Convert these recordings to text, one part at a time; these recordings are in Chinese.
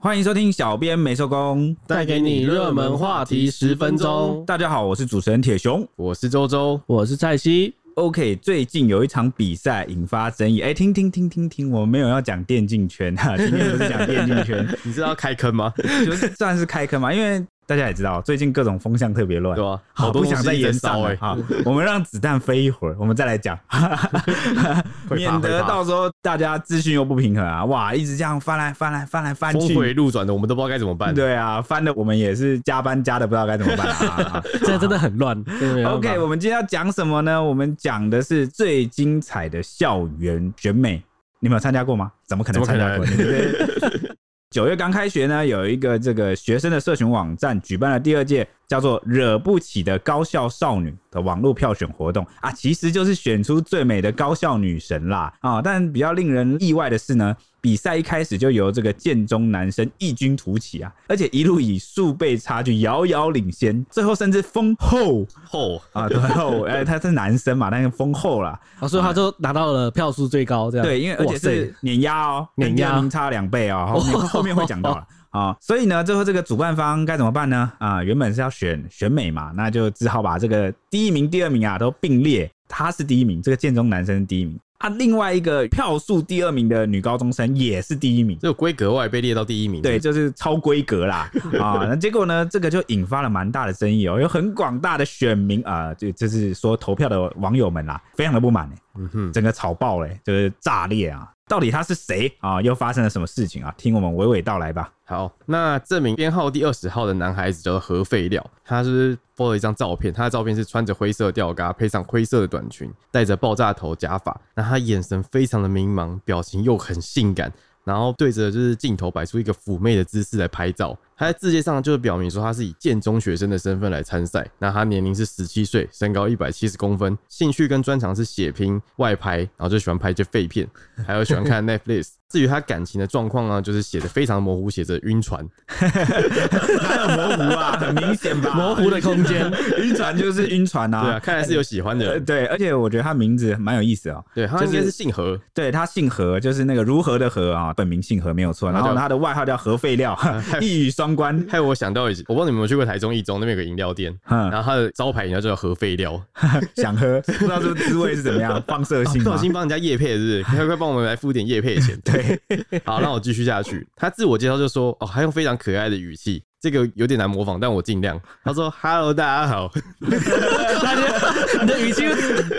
欢迎收听小编没收工，带给你热门话题十分钟。大家好，我是主持人铁熊，我是周周，我是蔡西。OK，最近有一场比赛引发争议。哎、欸，听听听听听，我们没有要讲电竞圈哈，今天不是讲电竞圈，你知道开坑吗？就是算是开坑嘛，因为。大家也知道，最近各种风向特别乱，对啊，好多想再延烧哎。好，我们让子弹飞一会儿，我们再来讲，免得到时候大家资讯又不平衡啊！哇，一直这样翻来翻来翻来翻去，峰回路转的，我们都不知道该怎么办。对啊，翻的我们也是加班加的，不知道该怎么办啊！现在真的很乱。OK，我们今天要讲什么呢？我们讲的是最精彩的校园选美，你们有参加过吗？怎么可能参加过？对不对？九月刚开学呢，有一个这个学生的社群网站举办了第二届叫做“惹不起的高校少女”的网络票选活动。啊，其实就是选出最美的高校女神啦。啊！但比较令人意外的是呢。比赛一开始就由这个建中男生异军突起啊，而且一路以数倍差距遥遥领先，最后甚至封后。后。啊，对后，哎，他是男生嘛，但是封后了，所以他就拿到了票数最高，这样。对，因为而且是碾压哦，碾压。差两倍哦，后面 后面会讲到了啊，所以呢，最后这个主办方该怎么办呢？啊，原本是要选选美嘛，那就只好把这个第一名、第二名啊都并列，他是第一名，这个建中男生是第一名。啊，另外一个票数第二名的女高中生也是第一名，这个规格外被列到第一名，对，就是超规格啦啊！那结果呢，这个就引发了蛮大的争议哦，有很广大的选民啊，就就是说投票的网友们啦，非常的不满嗯哼，整个吵爆嘞，就是炸裂啊！到底他是谁啊？又发生了什么事情啊？听我们娓娓道来吧。好，那这名编号第二十号的男孩子叫做核废料，他是 po 了一张照片，他的照片是穿着灰色吊嘎，配上灰色的短裙，戴着爆炸头假发，那他眼神非常的迷茫，表情又很性感，然后对着就是镜头摆出一个妩媚的姿势来拍照。他在字界上就是表明说他是以建中学生的身份来参赛，那他年龄是十七岁，身高一百七十公分，兴趣跟专长是写拼、外拍，然后就喜欢拍一些废片，还有喜欢看 Netflix。至于他感情的状况呢，就是写的非常模糊，写着晕船，哪有模糊啊？很明显吧？模糊的空间，晕船就是晕船啊。对啊，看来是有喜欢的人。对，而且我觉得他名字蛮有意思哦。对，他应该是姓何。就是、对他姓何，就是那个如何的何啊，本名姓何没有错。然后他的外号叫核废料，一语双关。害我想到一，我不知道你们有没有去过台中一中那边有个饮料店，然后他的招牌饮料就叫核废料，想喝不知道这个滋味是怎么样，放射性，放心帮人家叶配是不是？快快帮我们来付点叶配钱。对，好，那我继续下去。他自我介绍就说，哦，还用非常可爱的语气。这个有点难模仿，但我尽量。他说：“Hello，大家好。”你的语气，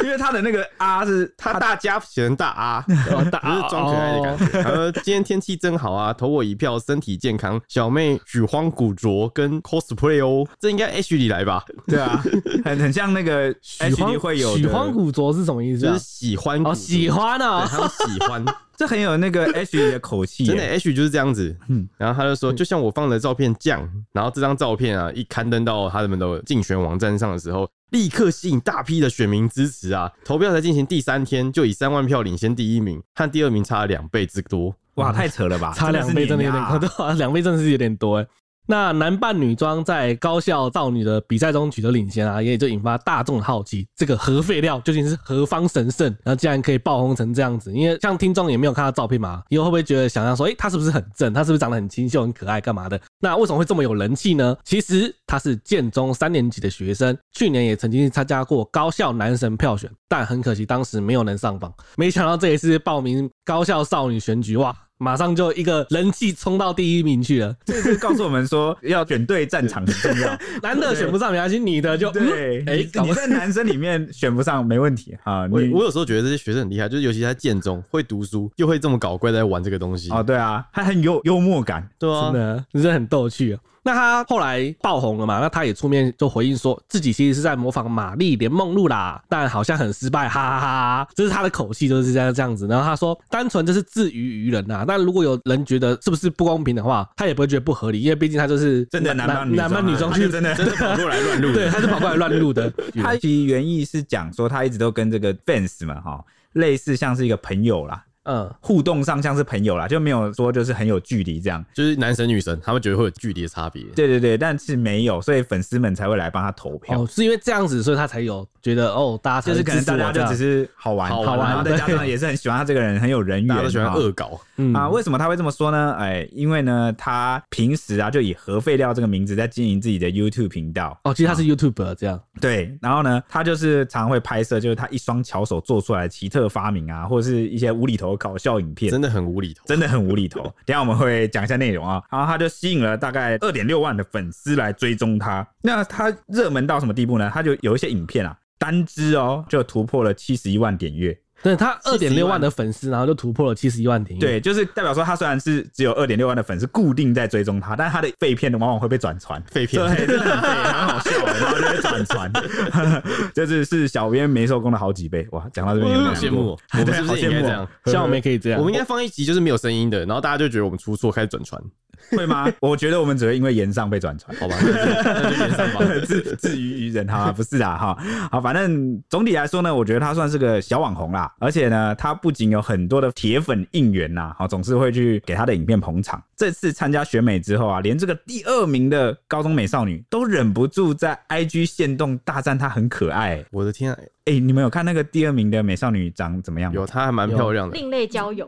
因为他的那个“啊”是他大家写成大啊，大啊，装可爱的感觉。他说：“今天天气真好啊，投我一票，身体健康。”小妹许荒古着跟 cosplay 哦，这应该 H 里来吧？对啊，很很像那个 H 里会有许荒古着是什么意思？就是喜欢哦，喜欢啊，他喜欢。这很有那个 H 的口气，真的 H 就是这样子。嗯，然后他就说，就像我放的照片这样，然后这张照片啊，一刊登到他们的竞选网站上的时候，立刻吸引大批的选民支持啊！投票才进行第三天，就以三万票领先第一名，和第二名差了两倍之多。哇，太扯了吧！差两倍真的有点多，两倍真的是有点多哎。那男扮女装在高校少女的比赛中取得领先啊，也就引发大众的好奇，这个核废料究竟是何方神圣？然后竟然可以爆红成这样子？因为像听众也没有看到照片嘛，以后会不会觉得想象说，诶、他是不是很正？他是不是长得很清秀、很可爱，干嘛的？那为什么会这么有人气呢？其实他是建中三年级的学生，去年也曾经参加过高校男神票选，但很可惜当时没有能上榜。没想到这一次报名高校少女选举，哇！马上就一个人气冲到第一名去了，这是告诉我们说要选对战场很重要。男的选不上没关系，女的就对。哎、嗯，你在男生里面选不上没问题啊。我我有时候觉得这些学生很厉害，就是尤其在建中会读书，又会这么搞怪在玩这个东西。啊，对啊，他很有幽默感，对啊，真的，真的很逗趣啊。那他后来爆红了嘛？那他也出面就回应说自己其实是在模仿玛丽莲梦露啦，但好像很失败，哈 哈哈哈！这是他的口气，就是这样这样子。然后他说，单纯就是自娱娱人呐。但如果有人觉得是不是不公平的话，他也不会觉得不合理，因为毕竟他就是真的男扮男扮女装去，真的真 的跑过来乱录，对，他是跑过来乱录的。他其实原意是讲说他一直都跟这个 fans 嘛哈，类似像是一个朋友啦。嗯，互动上像是朋友啦，就没有说就是很有距离这样。就是男神女神，他们觉得会有距离的差别。对对对，但是没有，所以粉丝们才会来帮他投票。哦，是因为这样子，所以他才有觉得哦，大家就是可能大家就只是好玩好玩，然后再加上也是很喜欢他这个人，很有人缘，大家都喜欢恶搞。嗯啊，为什么他会这么说呢？哎，因为呢，他平时啊就以核废料这个名字在经营自己的 YouTube 频道。哦，其实他是 YouTuber 这样。对，然后呢，他就是常会拍摄，就是他一双巧手做出来的奇特发明啊，或者是一些无厘头的搞笑影片。真的很无厘头，真的很无厘头。等下我们会讲一下内容啊。然后他就吸引了大概二点六万的粉丝来追踪他。那他热门到什么地步呢？他就有一些影片啊，单支哦就突破了七十一万点阅。对，他二点六万的粉丝，然后就突破了七十一万点阅。对，就是代表说他虽然是只有二点六万的粉丝固定在追踪他，但是他的废片往往会被转传。废片对，真的很废，很好笑，然后就会转传，这是是小编没收工的好几倍。哇，讲到这边有点羡慕，我们是不是应该这样？希望我们也可以这样。我们应该放一集就是没有声音的，然后大家就觉得我们出错，开始转传。会吗？我觉得我们只会因为言上被转传，好吧？那就炎上吧，自自娱于人哈，不是啊哈。好，反正总体来说呢，我觉得他算是个小网红啦，而且呢，他不仅有很多的铁粉应援呐，好，总是会去给他的影片捧场。这次参加选美之后啊，连这个第二名的高中美少女都忍不住在 IG 限动大赞她很可爱、欸。我的天啊！哎、欸，你们有看那个第二名的美少女长怎么样？有，她还蛮漂亮的。另类交友，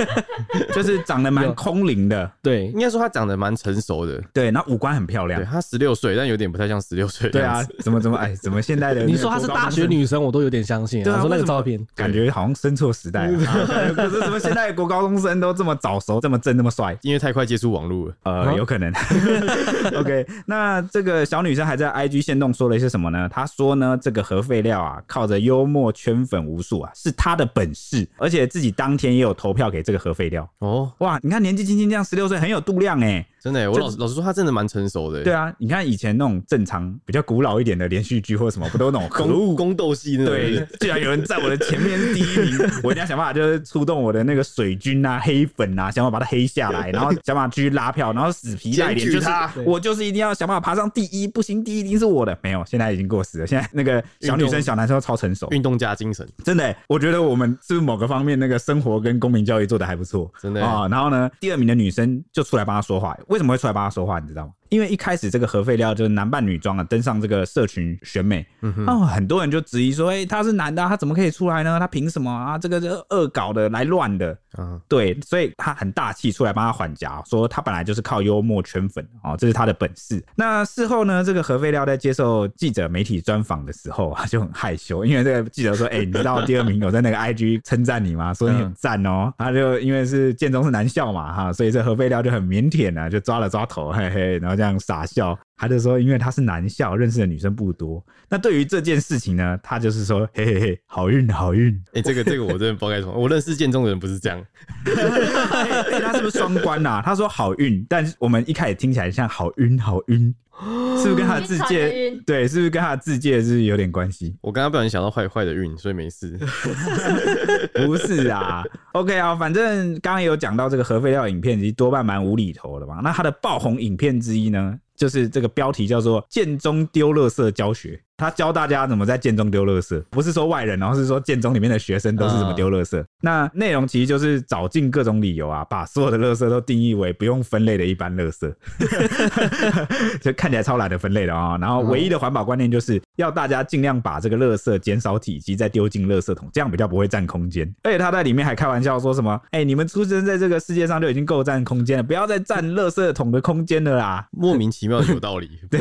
就是长得蛮空灵的。对，应该说她长得蛮成熟的。对，那五官很漂亮。对，她十六岁，但有点不太像十六岁。对啊，怎么怎么哎，怎么现代的？你说她是大学女生，我都有点相信。对啊，说那个照片，感觉好像生错时代了。可是怎么现在的国高中生都这么早熟，这么正，那么帅？因为太快接触网络了。呃，有可能。OK，那这个小女生还在 IG 线动说了一些什么呢？她说呢，这个核废料啊，靠着幽默。圈粉无数啊，是她的本事，而且自己当天也有投票给这个核废料哦。哇，你看年纪轻轻这样十六岁，很有度量哎。真的，我老老实说，他真的蛮成熟的。对啊，你看以前那种正常、比较古老一点的连续剧或者什么，不都那种 宫宫斗戏那种？对，居然有人在我的前面是第一名，我一定要想办法，就是出动我的那个水军啊、黑粉啊，想办法把他黑下来，然后想办法继续拉票，然后死皮赖脸，就是我就是一定要想办法爬上第一，不行，第一一定是我的。没有，现在已经过时了。现在那个小女生、小男生都超成熟，运动家精神，真的，我觉得我们是不是某个方面那个生活跟公民教育做的还不错？真的啊。然后呢，第二名的女生就出来帮他说话，为什么会出来帮他说话？你知道吗？因为一开始这个核废料就是男扮女装啊，登上这个社群选美，嗯哼，哦，很多人就质疑说，哎、欸，他是男的，他怎么可以出来呢？他凭什么啊？这个是恶搞的，来乱的，嗯，对，所以他很大气出来帮他缓颊，说他本来就是靠幽默圈粉哦，这是他的本事。那事后呢，这个核废料在接受记者媒体专访的时候啊，就很害羞，因为这个记者说，哎、欸，你知道第二名有在那个 IG 称赞你吗？说你很赞哦，他就因为是建中是男校嘛，哈，所以这核废料就很腼腆啊，就抓了抓头，嘿嘿，然后。这样傻笑，他就说，因为他是男校，认识的女生不多。那对于这件事情呢，他就是说，嘿嘿嘿，好运好运。哎、欸，这个这个我真的不知道该说，我认识建中的人不是这样。欸欸、他是不是双关啊？他说好运，但是我们一开始听起来像好晕好晕，是不是跟他的字界？对，是不是跟他的字界是有点关系？我刚刚不小心想到坏坏的运，所以没事。不是啊，OK 啊，反正刚刚有讲到这个核废料影片，其实多半蛮无厘头的嘛。那他的爆红影片之一呢，就是这个标题叫做“剑中丢垃圾教学”。他教大家怎么在建中丢垃圾，不是说外人，然后是说建中里面的学生都是怎么丢垃圾。那内容其实就是找尽各种理由啊，把所有的垃圾都定义为不用分类的一般垃圾，就看起来超懒得分类的啊。然后唯一的环保观念就是要大家尽量把这个垃圾减少体积，再丢进垃圾桶，这样比较不会占空间。而且他在里面还开玩笑说什么：“哎，你们出生在这个世界上就已经够占空间了，不要再占垃圾桶的空间了啦。”莫名其妙有道理，对，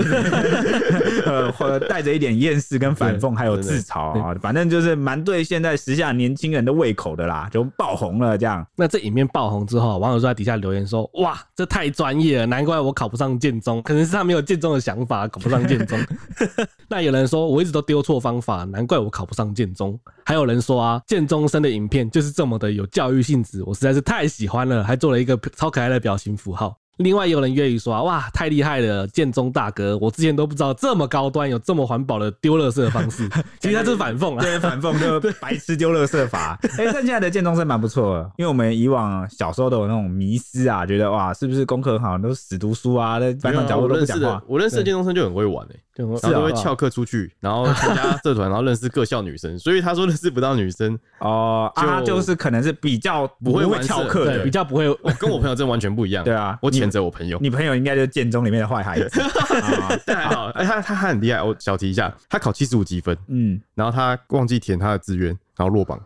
呃，或者带着一点。厌世跟反讽，还有自嘲啊，反正就是蛮对现在时下年轻人的胃口的啦，就爆红了这样。那这影片爆红之后，网友就在底下留言说：“哇，这太专业了，难怪我考不上建中，可能是他没有建中的想法，考不上建中。”那有人说：“我一直都丢错方法，难怪我考不上建中。”还有人说：“啊，建中生的影片就是这么的有教育性质，我实在是太喜欢了，还做了一个超可爱的表情符号。”另外也有人揶揄说啊，哇，太厉害了，建中大哥，我之前都不知道这么高端，有这么环保的丢垃圾的方式。其实他就是反讽啊，对，反讽就 白痴丢垃圾法。哎、欸，但现在的建中生蛮不错的，因为我们以往小时候都有那种迷思啊，觉得哇，是不是功课很好，都是死读书啊，在班上角落都不讲话。我认识的建中生就很会玩哎、欸。然后都会翘课出去，然后参加社团，然后认识各校女生。所以他说认识不到女生哦，啊，就是可能是比较不会翘课的，比较不会。跟我朋友真的完全不一样。对啊，我谴责我朋友，你朋友应该就是建中里面的坏孩子。还好，哎，他他还很厉害。我小提一下，他考七十五积分，嗯，然后他忘记填他的志愿，然后落榜。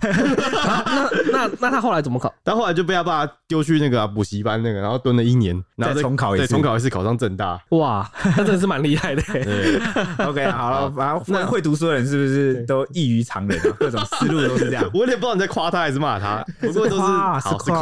那那那他后来怎么考？他后来就被他爸丢去那个补习班那个，然后蹲了一年，然后再重考一次，重考一次考上正大。哇，他 真的是蛮厉害的。对，OK，好了，反正那会读书的人是不是都异于常人？各种思路都是这样。我有点不知道你在夸他还是骂他，不过都是好是夸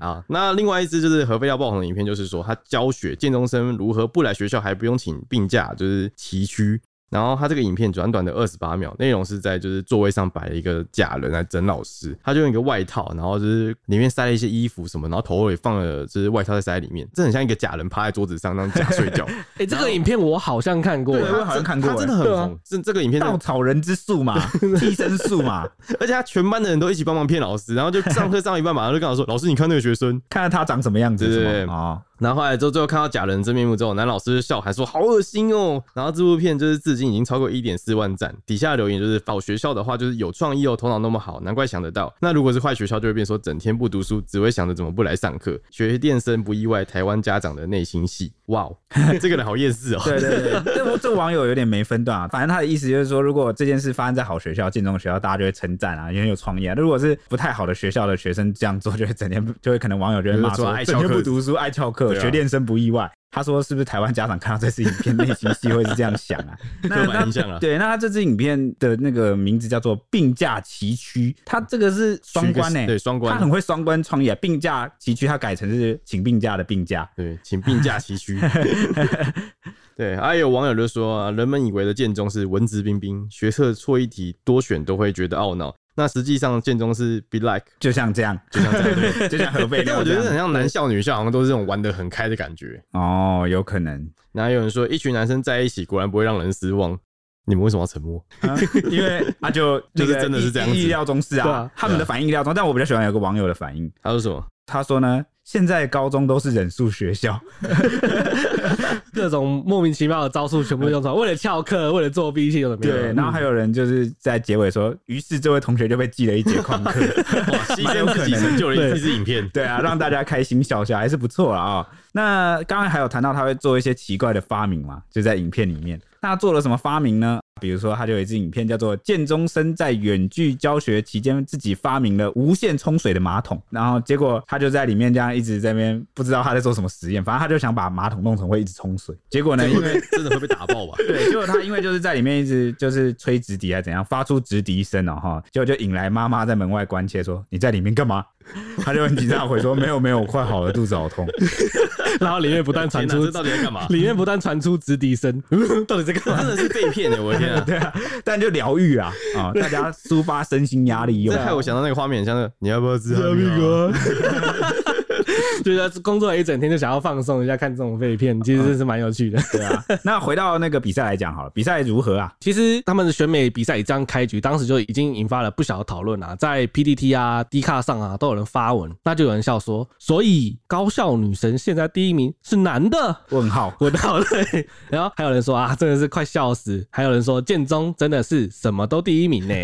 啊。那另外一支就是合肥要爆红的影片，就是说他教学建中生如何不来学校还不用请病假，就是崎岖。然后他这个影片短短的二十八秒，内容是在就是座位上摆了一个假人来整老师，他就用一个外套，然后就是里面塞了一些衣服什么，然后头尾放了就是外套在塞在里面，这很像一个假人趴在桌子上那样假睡觉。哎、欸，这个影片我好像看过，对，我好像看过，他真的很红。这、啊、这个影片稻草人之术嘛，替身术嘛，而且他全班的人都一起帮忙骗老师，然后就上课上一半马上就跟老师说：“老师，你看那个学生，看 看他长什么样子。”对对对，啊。然后后来之后，最后看到假人真面目之后，男老师笑还说好恶心哦。然后这部片就是至今已经超过一点四万赞，底下留言就是好学校的话就是有创意哦，头脑那么好，难怪想得到。那如果是坏学校，就会变说整天不读书，只会想着怎么不来上课。学电声不意外，台湾家长的内心戏。哇哦，这个人好厌世哦。对对对，这这网友有点没分段啊。反正他的意思就是说，如果这件事发生在好学校、建中学校，大家就会称赞啊，也很有创意啊。如果是不太好的学校的学生这样做，就会整天就会可能网友就会骂说，整天不读书，爱翘课，学练声不意外。他说：“是不是台湾家长看到这支影片，内心戏会是这样想啊？刻板印象啊？对，那他这支影片的那个名字叫做‘病假崎岖’，他这个是双关呢、欸，对，双关，他很会双关创意啊。‘病假崎岖’他改成是请病假的病假，对，请病假崎岖。对，还有网友就说啊，人们以为的建中是文质彬彬，学测错一题多选都会觉得懊恼。”那实际上建中是 be like，就像这样，就像这样，就像河北。但。我觉得很像男校女校，好像都是这种玩的很开的感觉。哦，有可能。然后有人说，一群男生在一起，果然不会让人失望。你们为什么要沉默？啊、因为他 就就是真的是这样子，意料中事啊。啊他们的反应意料中，但我比较喜欢有个网友的反应。他说什么？他说呢，现在高中都是忍术学校，各种莫名其妙的招数全部用出来，为了翘课，为了作弊，有什么？对，然后还有人就是在结尾说，于是这位同学就被记了一节旷课，哇，牺牲自己成就了一支影片，对啊，让大家开心笑笑，还是不错了啊。那刚刚还有谈到他会做一些奇怪的发明嘛，就在影片里面。那他做了什么发明呢？比如说，他就有一支影片叫做“建中生在远距教学期间自己发明了无线冲水的马桶”，然后结果他就在里面这样一直在那边不知道他在做什么实验，反正他就想把马桶弄成会一直冲水。结果呢，因为真的会被打爆吧？对，结果他因为就是在里面一直就是吹直笛还是怎样，发出直笛声哦哈，结果就引来妈妈在门外关切说：“你在里面干嘛？” 他就很紧张回说：“没有没有，我快好了，肚子好痛。”然后里面不断传出，到底在干嘛？里面不断传出直笛声，到底在干嘛真的是被骗的，我的天啊！对啊，但就疗愈啊啊，大家抒发身心压力用。这害我想到那个画面，像是你要不要吃哈密瓜？就是工作了一整天，就想要放松一下，看这种废片，其实是蛮有趣的。对啊，那回到那个比赛来讲好了，比赛如何啊？其实他们的选美比赛以这样开局，当时就已经引发了不小的讨论啊，在 PDT 啊、D 卡上啊，都有人发文，那就有人笑说，所以高校女神现在第一名是男的？问号，问号对。然后还有人说啊，真的是快笑死。还有人说建中真的是什么都第一名呢。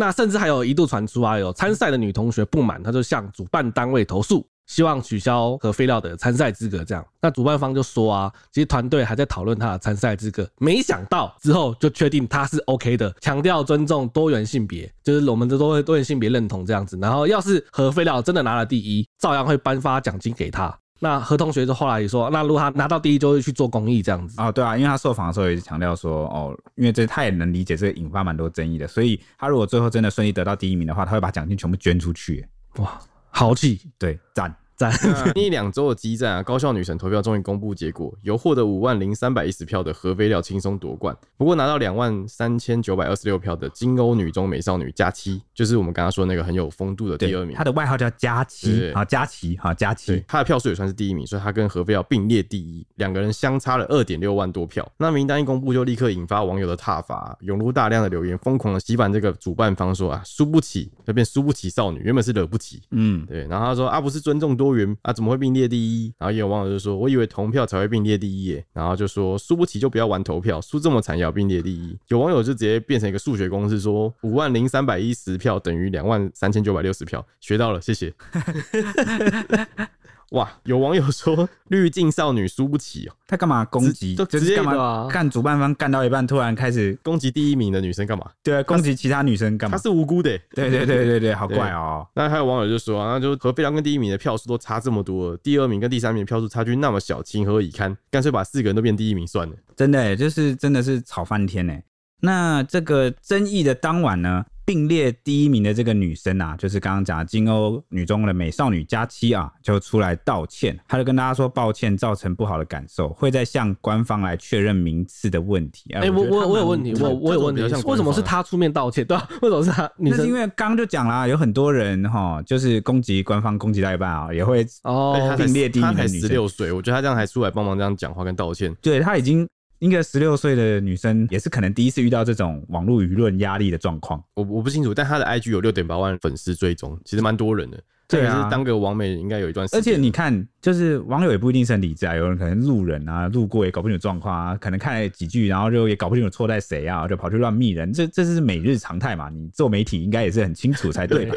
那甚至还有一度传出啊，有参赛的女同学不满，她就向主办单位投诉，希望取消核废料的参赛资格。这样，那主办方就说啊，其实团队还在讨论她的参赛资格，没想到之后就确定她是 OK 的，强调尊重多元性别，就是我们的多元多元性别认同这样子。然后，要是核废料真的拿了第一，照样会颁发奖金给她。那何同学就后来也说，那如果他拿到第一，就会去做公益这样子啊、哦？对啊，因为他受访的时候也强调说，哦，因为这他也能理解这个引发蛮多争议的，所以他如果最后真的顺利得到第一名的话，他会把奖金全部捐出去。哇，豪气！对，赞。赞。那一两周的激战啊，高校女神投票终于公布结果，由获得五万零三百一十票的核飞料轻松夺冠。不过拿到两万三千九百二十六票的金欧女中美少女佳期，就是我们刚刚说那个很有风度的第二名。她的外号叫佳期，啊佳期，好佳期。她的票数也算是第一名，所以她跟核飞料并列第一，两个人相差了二点六万多票。那名单一公布，就立刻引发网友的挞伐，涌入大量的留言，疯狂的洗版这个主办方说啊，输不起，就变输不起少女，原本是惹不起，嗯，对。然后他说啊，不是尊重多元啊，怎么会并列第一？然后也有网友就说，我以为投票才会并列第一耶。然后就说输不起就不要玩投票，输这么惨也要并列第一。有网友就直接变成一个数学公式，说五万零三百一十票等于两万三千九百六十票，学到了，谢谢。哇！有网友说 滤镜少女输不起哦、喔，他干嘛攻击？就直接干嘛干主办方干到一半，突然开始攻击第一名的女生干嘛？对啊，攻击其他女生干嘛？她是无辜的、欸。对对对对对，好怪哦、喔。那还有网友就说啊，那就核废料跟第一名的票数都差这么多，第二名跟第三名的票数差距那么小，情何以堪？干脆把四个人都变第一名算了。真的、欸，就是真的是吵翻天呢、欸。那这个争议的当晚呢？并列第一名的这个女生啊，就是刚刚讲的金欧女中的美少女佳期啊，就出来道歉，她就跟大家说抱歉，造成不好的感受，会再向官方来确认名次的问题。哎、欸，我我我有问题，我我有问题，为什么是她出面道歉？对啊，为什么是她？那是因为刚刚就讲了，有很多人哈，就是攻击官方，攻击到一半啊，也会哦并列第一名的女生。十六岁，我觉得她这样还出来帮忙这样讲话跟道歉，对她已经。一个十六岁的女生也是可能第一次遇到这种网络舆论压力的状况。我我不清楚，但她的 IG 有六点八万粉丝追踪，其实蛮多人的。对啊，当个网美应该有一段时间。而且你看，就是网友也不一定是很理智啊，有人可能路人啊，路过也搞不清楚状况啊，可能看了几句，然后就也搞不清楚错在谁啊，就跑去乱密人，这这是每日常态嘛。你做媒体应该也是很清楚才对吧？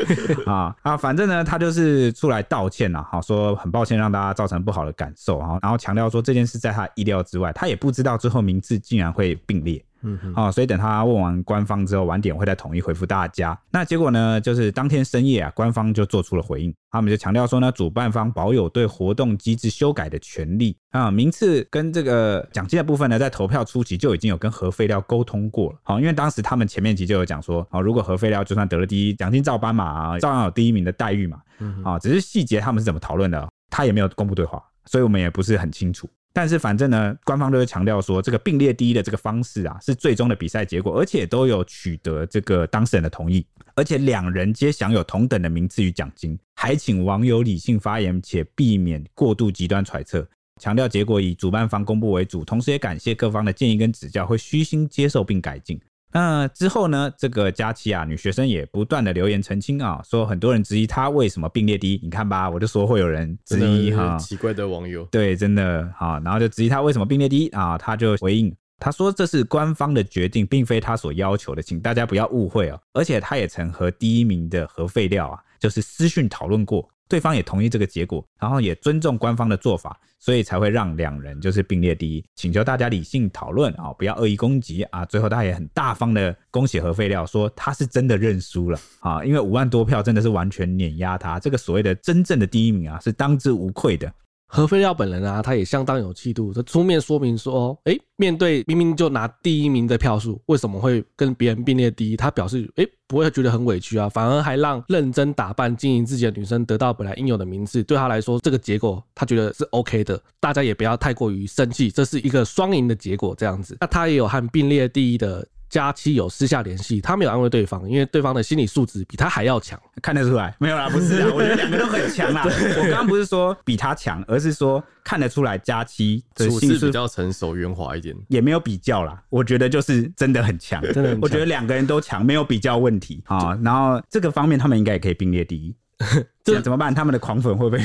啊 啊，反正呢，他就是出来道歉了，好说很抱歉让大家造成不好的感受啊，然后强调说这件事在他意料之外，他也不知道最后名次竟然会并列。嗯，好，所以等他问完官方之后，晚点会再统一回复大家。那结果呢，就是当天深夜啊，官方就做出了回应，他们就强调说呢，主办方保有对活动机制修改的权利啊，名次跟这个奖金的部分呢，在投票初期就已经有跟核废料沟通过了。好，因为当时他们前面集就有讲说，啊，如果核废料就算得了第一，奖金照搬嘛，照样有第一名的待遇嘛。啊，只是细节他们是怎么讨论的，他也没有公布对话，所以我们也不是很清楚。但是反正呢，官方都会强调说，这个并列第一的这个方式啊，是最终的比赛结果，而且都有取得这个当事人的同意，而且两人皆享有同等的名次与奖金，还请网友理性发言，且避免过度极端揣测，强调结果以主办方公布为主，同时也感谢各方的建议跟指教，会虚心接受并改进。那之后呢，这个佳期啊，女学生也不断的留言澄清啊，说很多人质疑她为什么并列第一。你看吧，我就说会有人质疑哈，奇怪的网友，对，真的好，然后就质疑她为什么并列第一啊，她就回应，她说这是官方的决定，并非她所要求的，请大家不要误会哦。而且她也曾和第一名的核废料啊，就是私讯讨论过。对方也同意这个结果，然后也尊重官方的做法，所以才会让两人就是并列第一。请求大家理性讨论啊，不要恶意攻击啊。最后他也很大方的恭喜核废料，说他是真的认输了啊，因为五万多票真的是完全碾压他，这个所谓的真正的第一名啊，是当之无愧的。何飞料本人啊，他也相当有气度，他出面说明说，哎，面对明明就拿第一名的票数，为什么会跟别人并列第一？他表示，哎，不会觉得很委屈啊，反而还让认真打扮、经营自己的女生得到本来应有的名次。对他来说，这个结果他觉得是 OK 的。大家也不要太过于生气，这是一个双赢的结果，这样子。那他也有和并列第一的。佳期有私下联系，他没有安慰对方，因为对方的心理素质比他还要强，看得出来。没有啦，不是啊，我觉得两个都很强啦。我刚刚不是说比他强，而是说看得出来佳期的心思比较成熟圆滑一点，也没有比较啦。我觉得就是真的很强，真的很。我觉得两个人都强，没有比较问题啊。然后这个方面他们应该也可以并列第一。这怎么办？他们的狂粉会不会？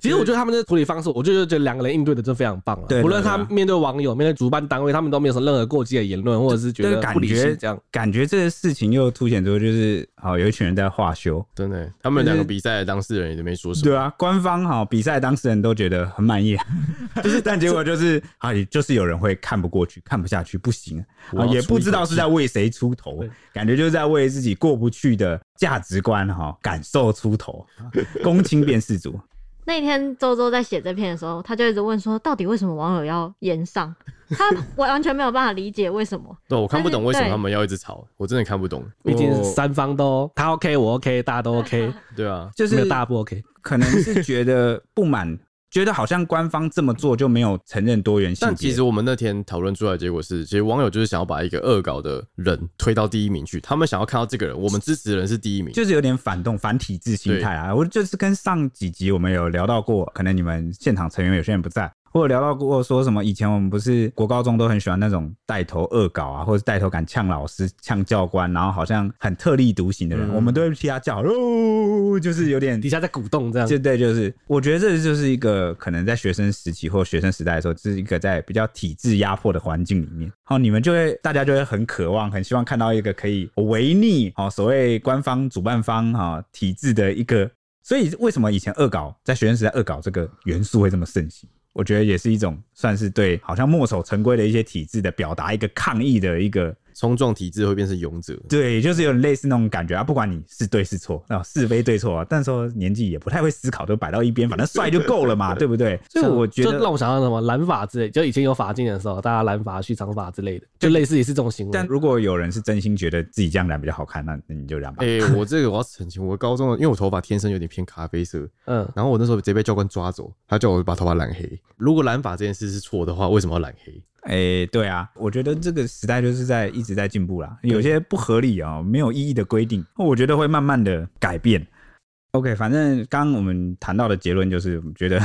其实我觉得他们的处理方式，我就觉得这两个人应对的真非常棒啊。对，无论他面对网友、面对主办单位，他们都没有什么任何过激的言论，或者是觉得不理性这样。感觉这个事情又凸显出就是，好有一群人在画修。真的，他们两个比赛的当事人也都没说什么。对啊，官方哈比赛当事人都觉得很满意，就是但结果就是啊，就是有人会看不过去、看不下去，不行啊，也不知道是在为谁出头，感觉就是在为自己过不去的价值观哈感受出头，公亲变世主。那天周周在写这篇的时候，他就一直问说，到底为什么网友要延上？他完全没有办法理解为什么。对，我看不懂为什么他们要一直吵，我真的看不懂。毕竟三方都他 OK，我 OK，大家都 OK。对啊，就是大家不 OK，可能是觉得不满。觉得好像官方这么做就没有承认多元性。但其实我们那天讨论出来的结果是，其实网友就是想要把一个恶搞的人推到第一名去，他们想要看到这个人，我们支持的人是第一名，就是有点反动、反体制心态啊。我就是跟上几集我们有聊到过，可能你们现场成员有些人不在。或者聊到过说什么？以前我们不是国高中都很喜欢那种带头恶搞啊，或者带头敢呛老师、呛教官，然后好像很特立独行的人，嗯、我们都会替他叫喽，就是有点 底下在鼓动这样。就对，就是我觉得这就是一个可能在学生时期或学生时代的时候，这是一个在比较体制压迫的环境里面，好，你们就会大家就会很渴望、很希望看到一个可以违逆哦所谓官方主办方哈体制的一个。所以为什么以前恶搞在学生时代恶搞这个元素会这么盛行？我觉得也是一种算是对好像墨守成规的一些体制的表达，一个抗议的一个。冲撞体制会变成勇者，对，就是有点类似那种感觉啊。不管你是对是错啊，是非对错啊，但是说年纪也不太会思考，都摆到一边，反正帅就够了嘛，对不对？所以我觉得让我想到什么蓝发之类，就以前有发禁的时候，大家蓝发去长发之类的，就类似也是这种行为。但如果有人是真心觉得自己这样染比较好看，那那你就染吧。哎、欸，我这个我要澄清，我高中的因为我头发天生有点偏咖啡色，嗯，然后我那时候直接被教官抓走，他叫我把头发染黑。如果染发这件事是错的话，为什么要染黑？哎、对啊，我觉得这个时代就是在一直在进步啦。有些不合理啊、没有意义的规定，我觉得会慢慢的改变。OK，反正刚刚我们谈到的结论就是，我觉得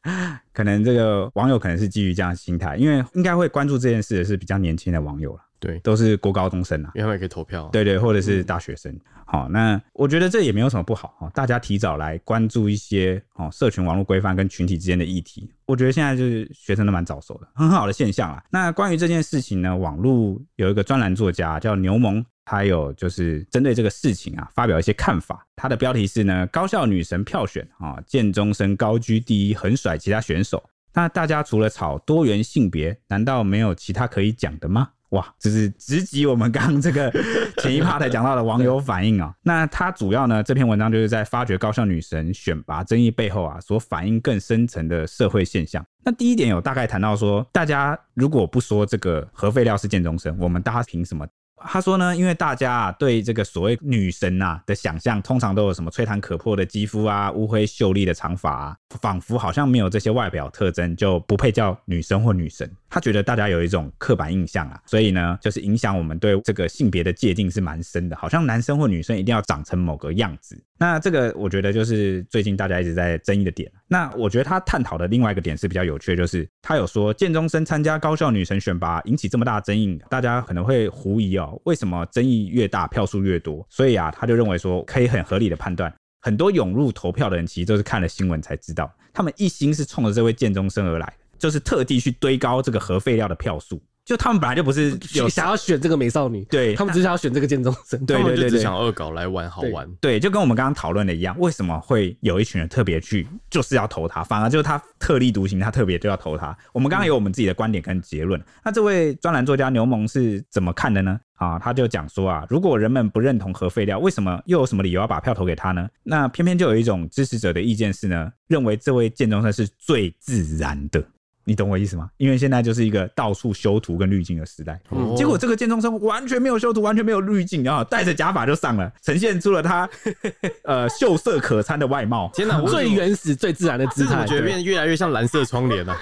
可能这个网友可能是基于这样的心态，因为应该会关注这件事的是比较年轻的网友了。对，都是国高中生啊，因为他们也可以投票、啊。对，对对，或者是大学生。好、嗯，那我觉得这也没有什么不好，大家提早来关注一些哦，社群网络规范跟群体之间的议题，我觉得现在就是学生都蛮早熟的，很好的现象啦。那关于这件事情呢，网络有一个专栏作家叫牛虻，他有就是针对这个事情啊发表一些看法。他的标题是呢，高校女神票选啊，建中生高居第一，横甩其他选手。那大家除了吵多元性别，难道没有其他可以讲的吗？哇，这是直击我们刚刚这个 前一趴才讲到的网友反应啊、喔。那他主要呢，这篇文章就是在发掘高校女神选拔争议背后啊，所反映更深层的社会现象。那第一点有大概谈到说，大家如果不说这个核废料是建中生，我们大家凭什么？他说呢，因为大家啊对这个所谓女神啊的想象，通常都有什么吹弹可破的肌肤啊、乌灰秀丽的长发啊，仿佛好像没有这些外表特征就不配叫女生或女神。他觉得大家有一种刻板印象啊，所以呢，就是影响我们对这个性别的界定是蛮深的，好像男生或女生一定要长成某个样子。那这个我觉得就是最近大家一直在争议的点。那我觉得他探讨的另外一个点是比较有趣的，就是他有说建中生参加高校女神选拔引起这么大的争议，大家可能会狐疑哦，为什么争议越大票数越多？所以啊，他就认为说可以很合理的判断，很多涌入投票的人其实都是看了新闻才知道，他们一心是冲着这位建中生而来。就是特地去堆高这个核废料的票数，就他们本来就不是有想要选这个美少女，对他们只是想要选这个剑中生，对对对，只想恶搞来玩好玩，对，就跟我们刚刚讨论的一样，为什么会有一群人特别去就是要投他，反而就是他特立独行，他特别就要投他。我们刚刚有我们自己的观点跟结论，那这位专栏作家牛虻是怎么看的呢？啊，他就讲说啊，如果人们不认同核废料，为什么又有什么理由要把票投给他呢？那偏偏就有一种支持者的意见是呢，认为这位建中生是最自然的。你懂我意思吗？因为现在就是一个到处修图跟滤镜的时代，嗯、结果这个建中生完全没有修图，完全没有滤镜，然后戴着假发就上了，呈现出了他 呃秀色可餐的外貌。天哪，最原始、最自然的姿态，我觉得变得越来越像蓝色窗帘了。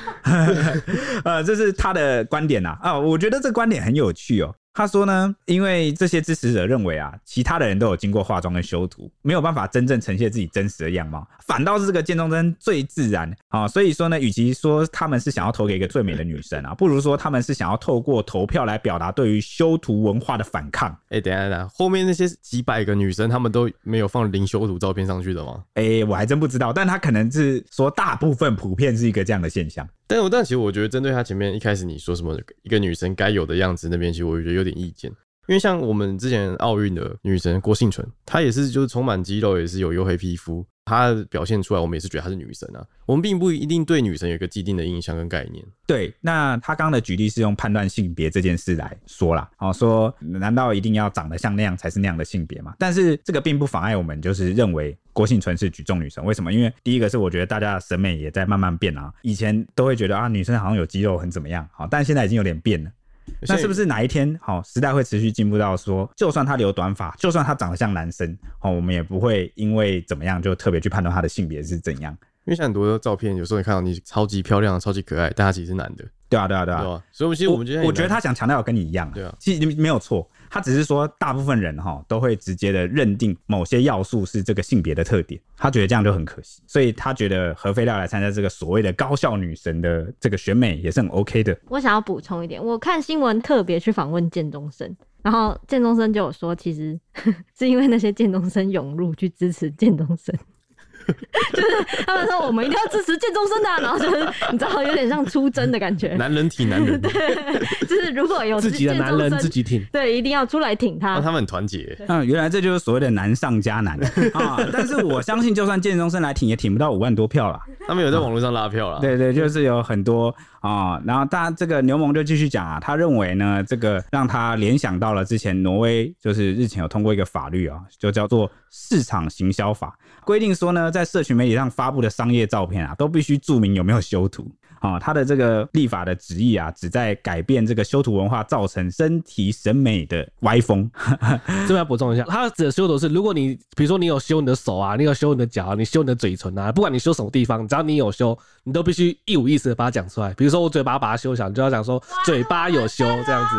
呃，这是他的观点呐啊，啊，我觉得这观点很有趣哦。他说呢，因为这些支持者认为啊，其他的人都有经过化妆跟修图，没有办法真正呈现自己真实的样貌，反倒是这个建中真最自然啊。所以说呢，与其说他们是想要投给一个最美的女生啊，不如说他们是想要透过投票来表达对于修图文化的反抗。哎、欸，等一下等一下，后面那些几百个女生，他们都没有放零修图照片上去的吗？哎、欸，我还真不知道，但他可能是说大部分普遍是一个这样的现象。但我但其实我觉得，针对他前面一开始你说什么一个女神该有的样子那边，其实我觉得有点意见，因为像我们之前奥运的女神郭幸存，她也是就是充满肌肉，也是有黝黑皮肤，她表现出来，我们也是觉得她是女神啊。我们并不一定对女神有一个既定的印象跟概念。对，那他刚刚的举例是用判断性别这件事来说啦，哦，说难道一定要长得像那样才是那样的性别吗？但是这个并不妨碍我们就是认为郭婞淳是举重女神。为什么？因为第一个是我觉得大家的审美也在慢慢变啊，以前都会觉得啊女生好像有肌肉很怎么样，好，但现在已经有点变了。那是不是哪一天好时代会持续进步到说，就算他留短发，就算他长得像男生，好，我们也不会因为怎么样就特别去判断他的性别是怎样？因为像很多照片，有时候你看到你超级漂亮、超级可爱，但他其实是男的。对啊，对啊，对啊。對啊，所以其实我们觉得，我觉得他想强调跟你一样。啊对啊，其实没有错。他只是说，大部分人哈都会直接的认定某些要素是这个性别的特点，他觉得这样就很可惜，所以他觉得核废料来参加这个所谓的高校女神的这个选美也是很 OK 的。我想要补充一点，我看新闻特别去访问建中生，然后建中生就有说，其实是因为那些建中生涌入去支持建中生。就是他们说我们一定要支持建中生的，然后就是你知道有点像出征的感觉，男人挺男人，对，就是如果有自己的男人自己挺，对，一定要出来挺他，他们很团结。嗯，原来这就是所谓的难上加难 啊！但是我相信，就算建中生来挺，也挺不到五万多票了。他们有在网络上拉票了，对，对对，就是有很多啊。然后，大家这个牛虻就继续讲啊，他认为呢，这个让他联想到了之前挪威，就是日前有通过一个法律啊，就叫做市场行销法。规定说呢，在社群媒体上发布的商业照片啊，都必须注明有没有修图啊。他的这个立法的旨意啊，旨在改变这个修图文化造成身体审美的歪风。这边要补充一下，他指的修图是，如果你比如说你有修你的手啊，你有修你的脚啊，你修你的嘴唇啊，不管你修什么地方，只要你有修，你都必须一五一十的把它讲出来。比如说我嘴巴把它修小，你就要讲说嘴巴有修这样子。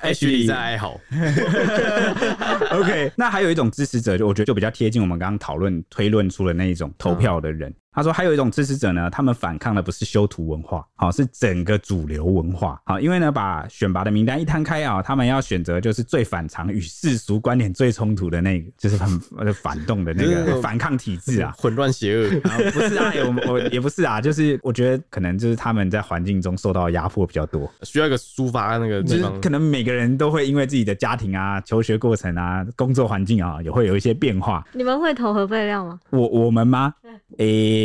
H 里 在哀嚎。OK，那还有一种支持者，就我觉得就比较贴近我们刚刚讨论推论出的那一种投票的人。他说还有一种支持者呢，他们反抗的不是修图文化，好，是整个主流文化，好，因为呢，把选拔的名单一摊开啊，他们要选择就是最反常与世俗观点最冲突的那个，就是很反动的那个反抗体制啊，混乱邪恶。不是啊，我我也不是啊，就是我觉得可能就是他们在环境中受到压迫比较多，需要一个抒发那个就是可能每个人都会因为自己的家庭啊、求学过程啊、工作环境啊，也会有一些变化。你们会投核废料吗？我我们吗？诶、欸，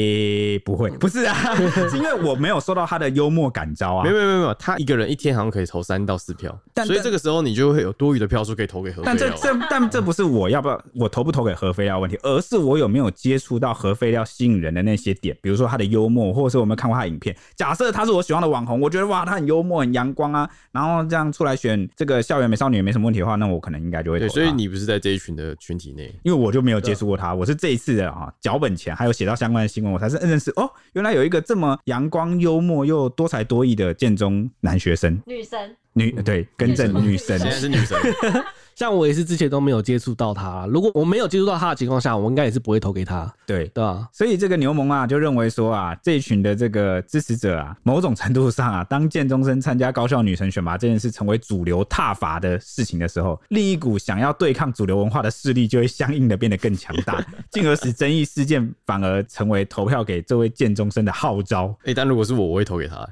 不会，不是啊，是因为我没有受到他的幽默感召啊。没有没有没有，他一个人一天好像可以投三到四票，但所以这个时候你就会有多余的票数可以投给何飞。但这这但这不是我要不要我投不投给何飞料问题，而是我有没有接触到何飞料吸引人的那些点，比如说他的幽默，或者是我没有看过他的影片。假设他是我喜欢的网红，我觉得哇，他很幽默、很阳光啊，然后这样出来选这个校园美少女也没什么问题的话，那我可能应该就会投。对，所以你不是在这一群的群体内，因为我就没有接触过他，我是这一次的啊脚本前还有写到相关的新闻，我才是认识哦，原来有一个这么阳光、幽默又多才多艺的建中男学生，女神，女对，更正女神，现在是女神。像我也是之前都没有接触到他，如果我没有接触到他的情况下，我应该也是不会投给他。对对啊，所以这个牛虻啊就认为说啊，这一群的这个支持者啊，某种程度上啊，当建中生参加高校女神选拔这件事成为主流踏伐的事情的时候，另一股想要对抗主流文化的势力就会相应的变得更强大，进而使争议事件反而成为投票给这位建中生的号召。哎、欸，但如果是我，我会投给他。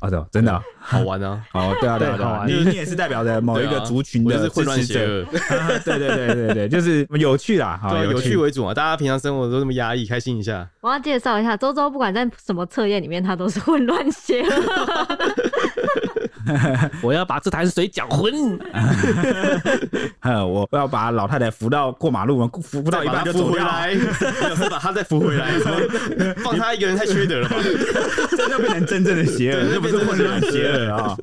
哦，对，真的、啊、好玩啊！好，对啊，对啊，对啊，你你也是代表着某一个族群的混乱邪恶，对对对对对，就是有趣啦，好，有趣为主嘛！大家平常生活都这么压抑，开心一下。我要介绍一下，周周不管在什么测验里面，他都是混乱邪恶。我要把这潭水搅浑。我要把老太太扶到过马路，扶不到一半就走回来，再把她再扶回来，放她一个人太缺德了吧？这就变成真正的邪恶，这不是混乱邪恶啊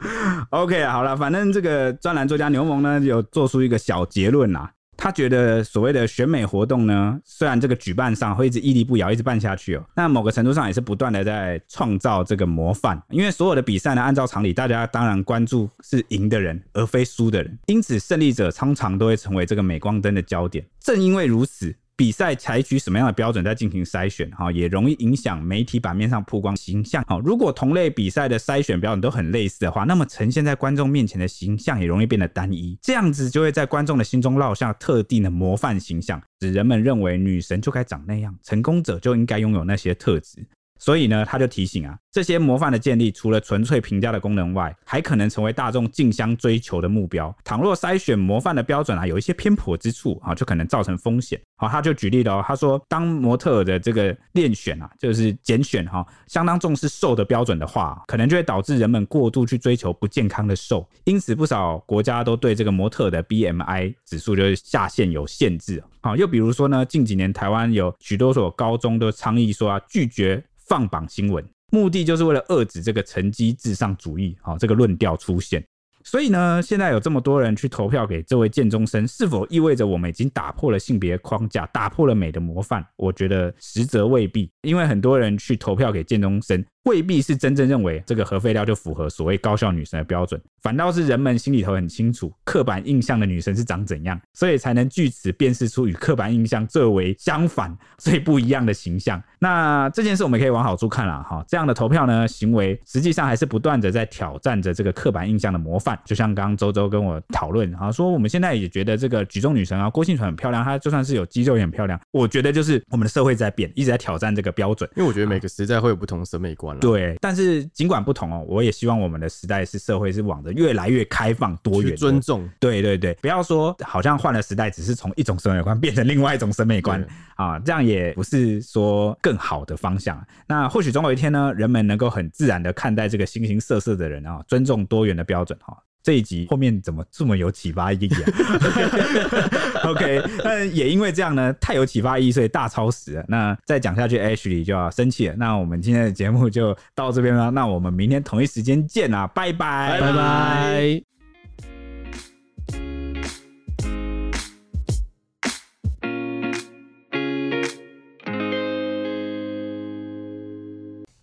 ！OK，好了，反正这个专栏作家牛虻呢，有做出一个小结论呐。他觉得所谓的选美活动呢，虽然这个举办上会一直屹立不摇，一直办下去哦，那某个程度上也是不断的在创造这个模范。因为所有的比赛呢，按照常理，大家当然关注是赢的人，而非输的人，因此胜利者通常都会成为这个镁光灯的焦点。正因为如此。比赛采取什么样的标准在进行筛选，哈，也容易影响媒体版面上曝光形象。好，如果同类比赛的筛选标准都很类似的话，那么呈现在观众面前的形象也容易变得单一，这样子就会在观众的心中烙下特定的模范形象，使人们认为女神就该长那样，成功者就应该拥有那些特质。所以呢，他就提醒啊，这些模范的建立，除了纯粹评价的功能外，还可能成为大众竞相追求的目标。倘若筛选模范的标准啊，有一些偏颇之处啊，就可能造成风险。好，他就举例了哦，他说，当模特的这个练选啊，就是拣选哈，相当重视瘦的标准的话，可能就会导致人们过度去追求不健康的瘦。因此，不少国家都对这个模特的 BMI 指数就是下限有限制。好，又比如说呢，近几年台湾有许多所高中都倡议说啊，拒绝。放榜新闻，目的就是为了遏制这个成绩至上主义，好，这个论调出现。所以呢，现在有这么多人去投票给这位建中生，是否意味着我们已经打破了性别框架，打破了美的模范？我觉得实则未必，因为很多人去投票给建中生。未必是真正认为这个核废料就符合所谓高校女神的标准，反倒是人们心里头很清楚刻板印象的女神是长怎样，所以才能据此辨识出与刻板印象最为相反、最不一样的形象。那这件事我们可以往好处看了哈，这样的投票呢行为，实际上还是不断的在挑战着这个刻板印象的模范。就像刚刚周周跟我讨论啊，说我们现在也觉得这个举重女神啊郭婞淳很漂亮，她就算是有肌肉也很漂亮。我觉得就是我们的社会在变，一直在挑战这个标准，因为我觉得每个时代会有不同的审美观。对，但是尽管不同哦，我也希望我们的时代是社会是往着越来越开放多元、尊重。对对对，不要说好像换了时代，只是从一种审美观变成另外一种审美观啊，这样也不是说更好的方向。那或许总有一天呢，人们能够很自然的看待这个形形色色的人啊，尊重多元的标准哈。这一集后面怎么这么有启发意义啊？OK，但也因为这样呢，太有启发意义，所以大超时了。那再讲下去，Ashley 就要生气了。那我们今天的节目就到这边了。那我们明天同一时间见啊，拜拜，拜拜。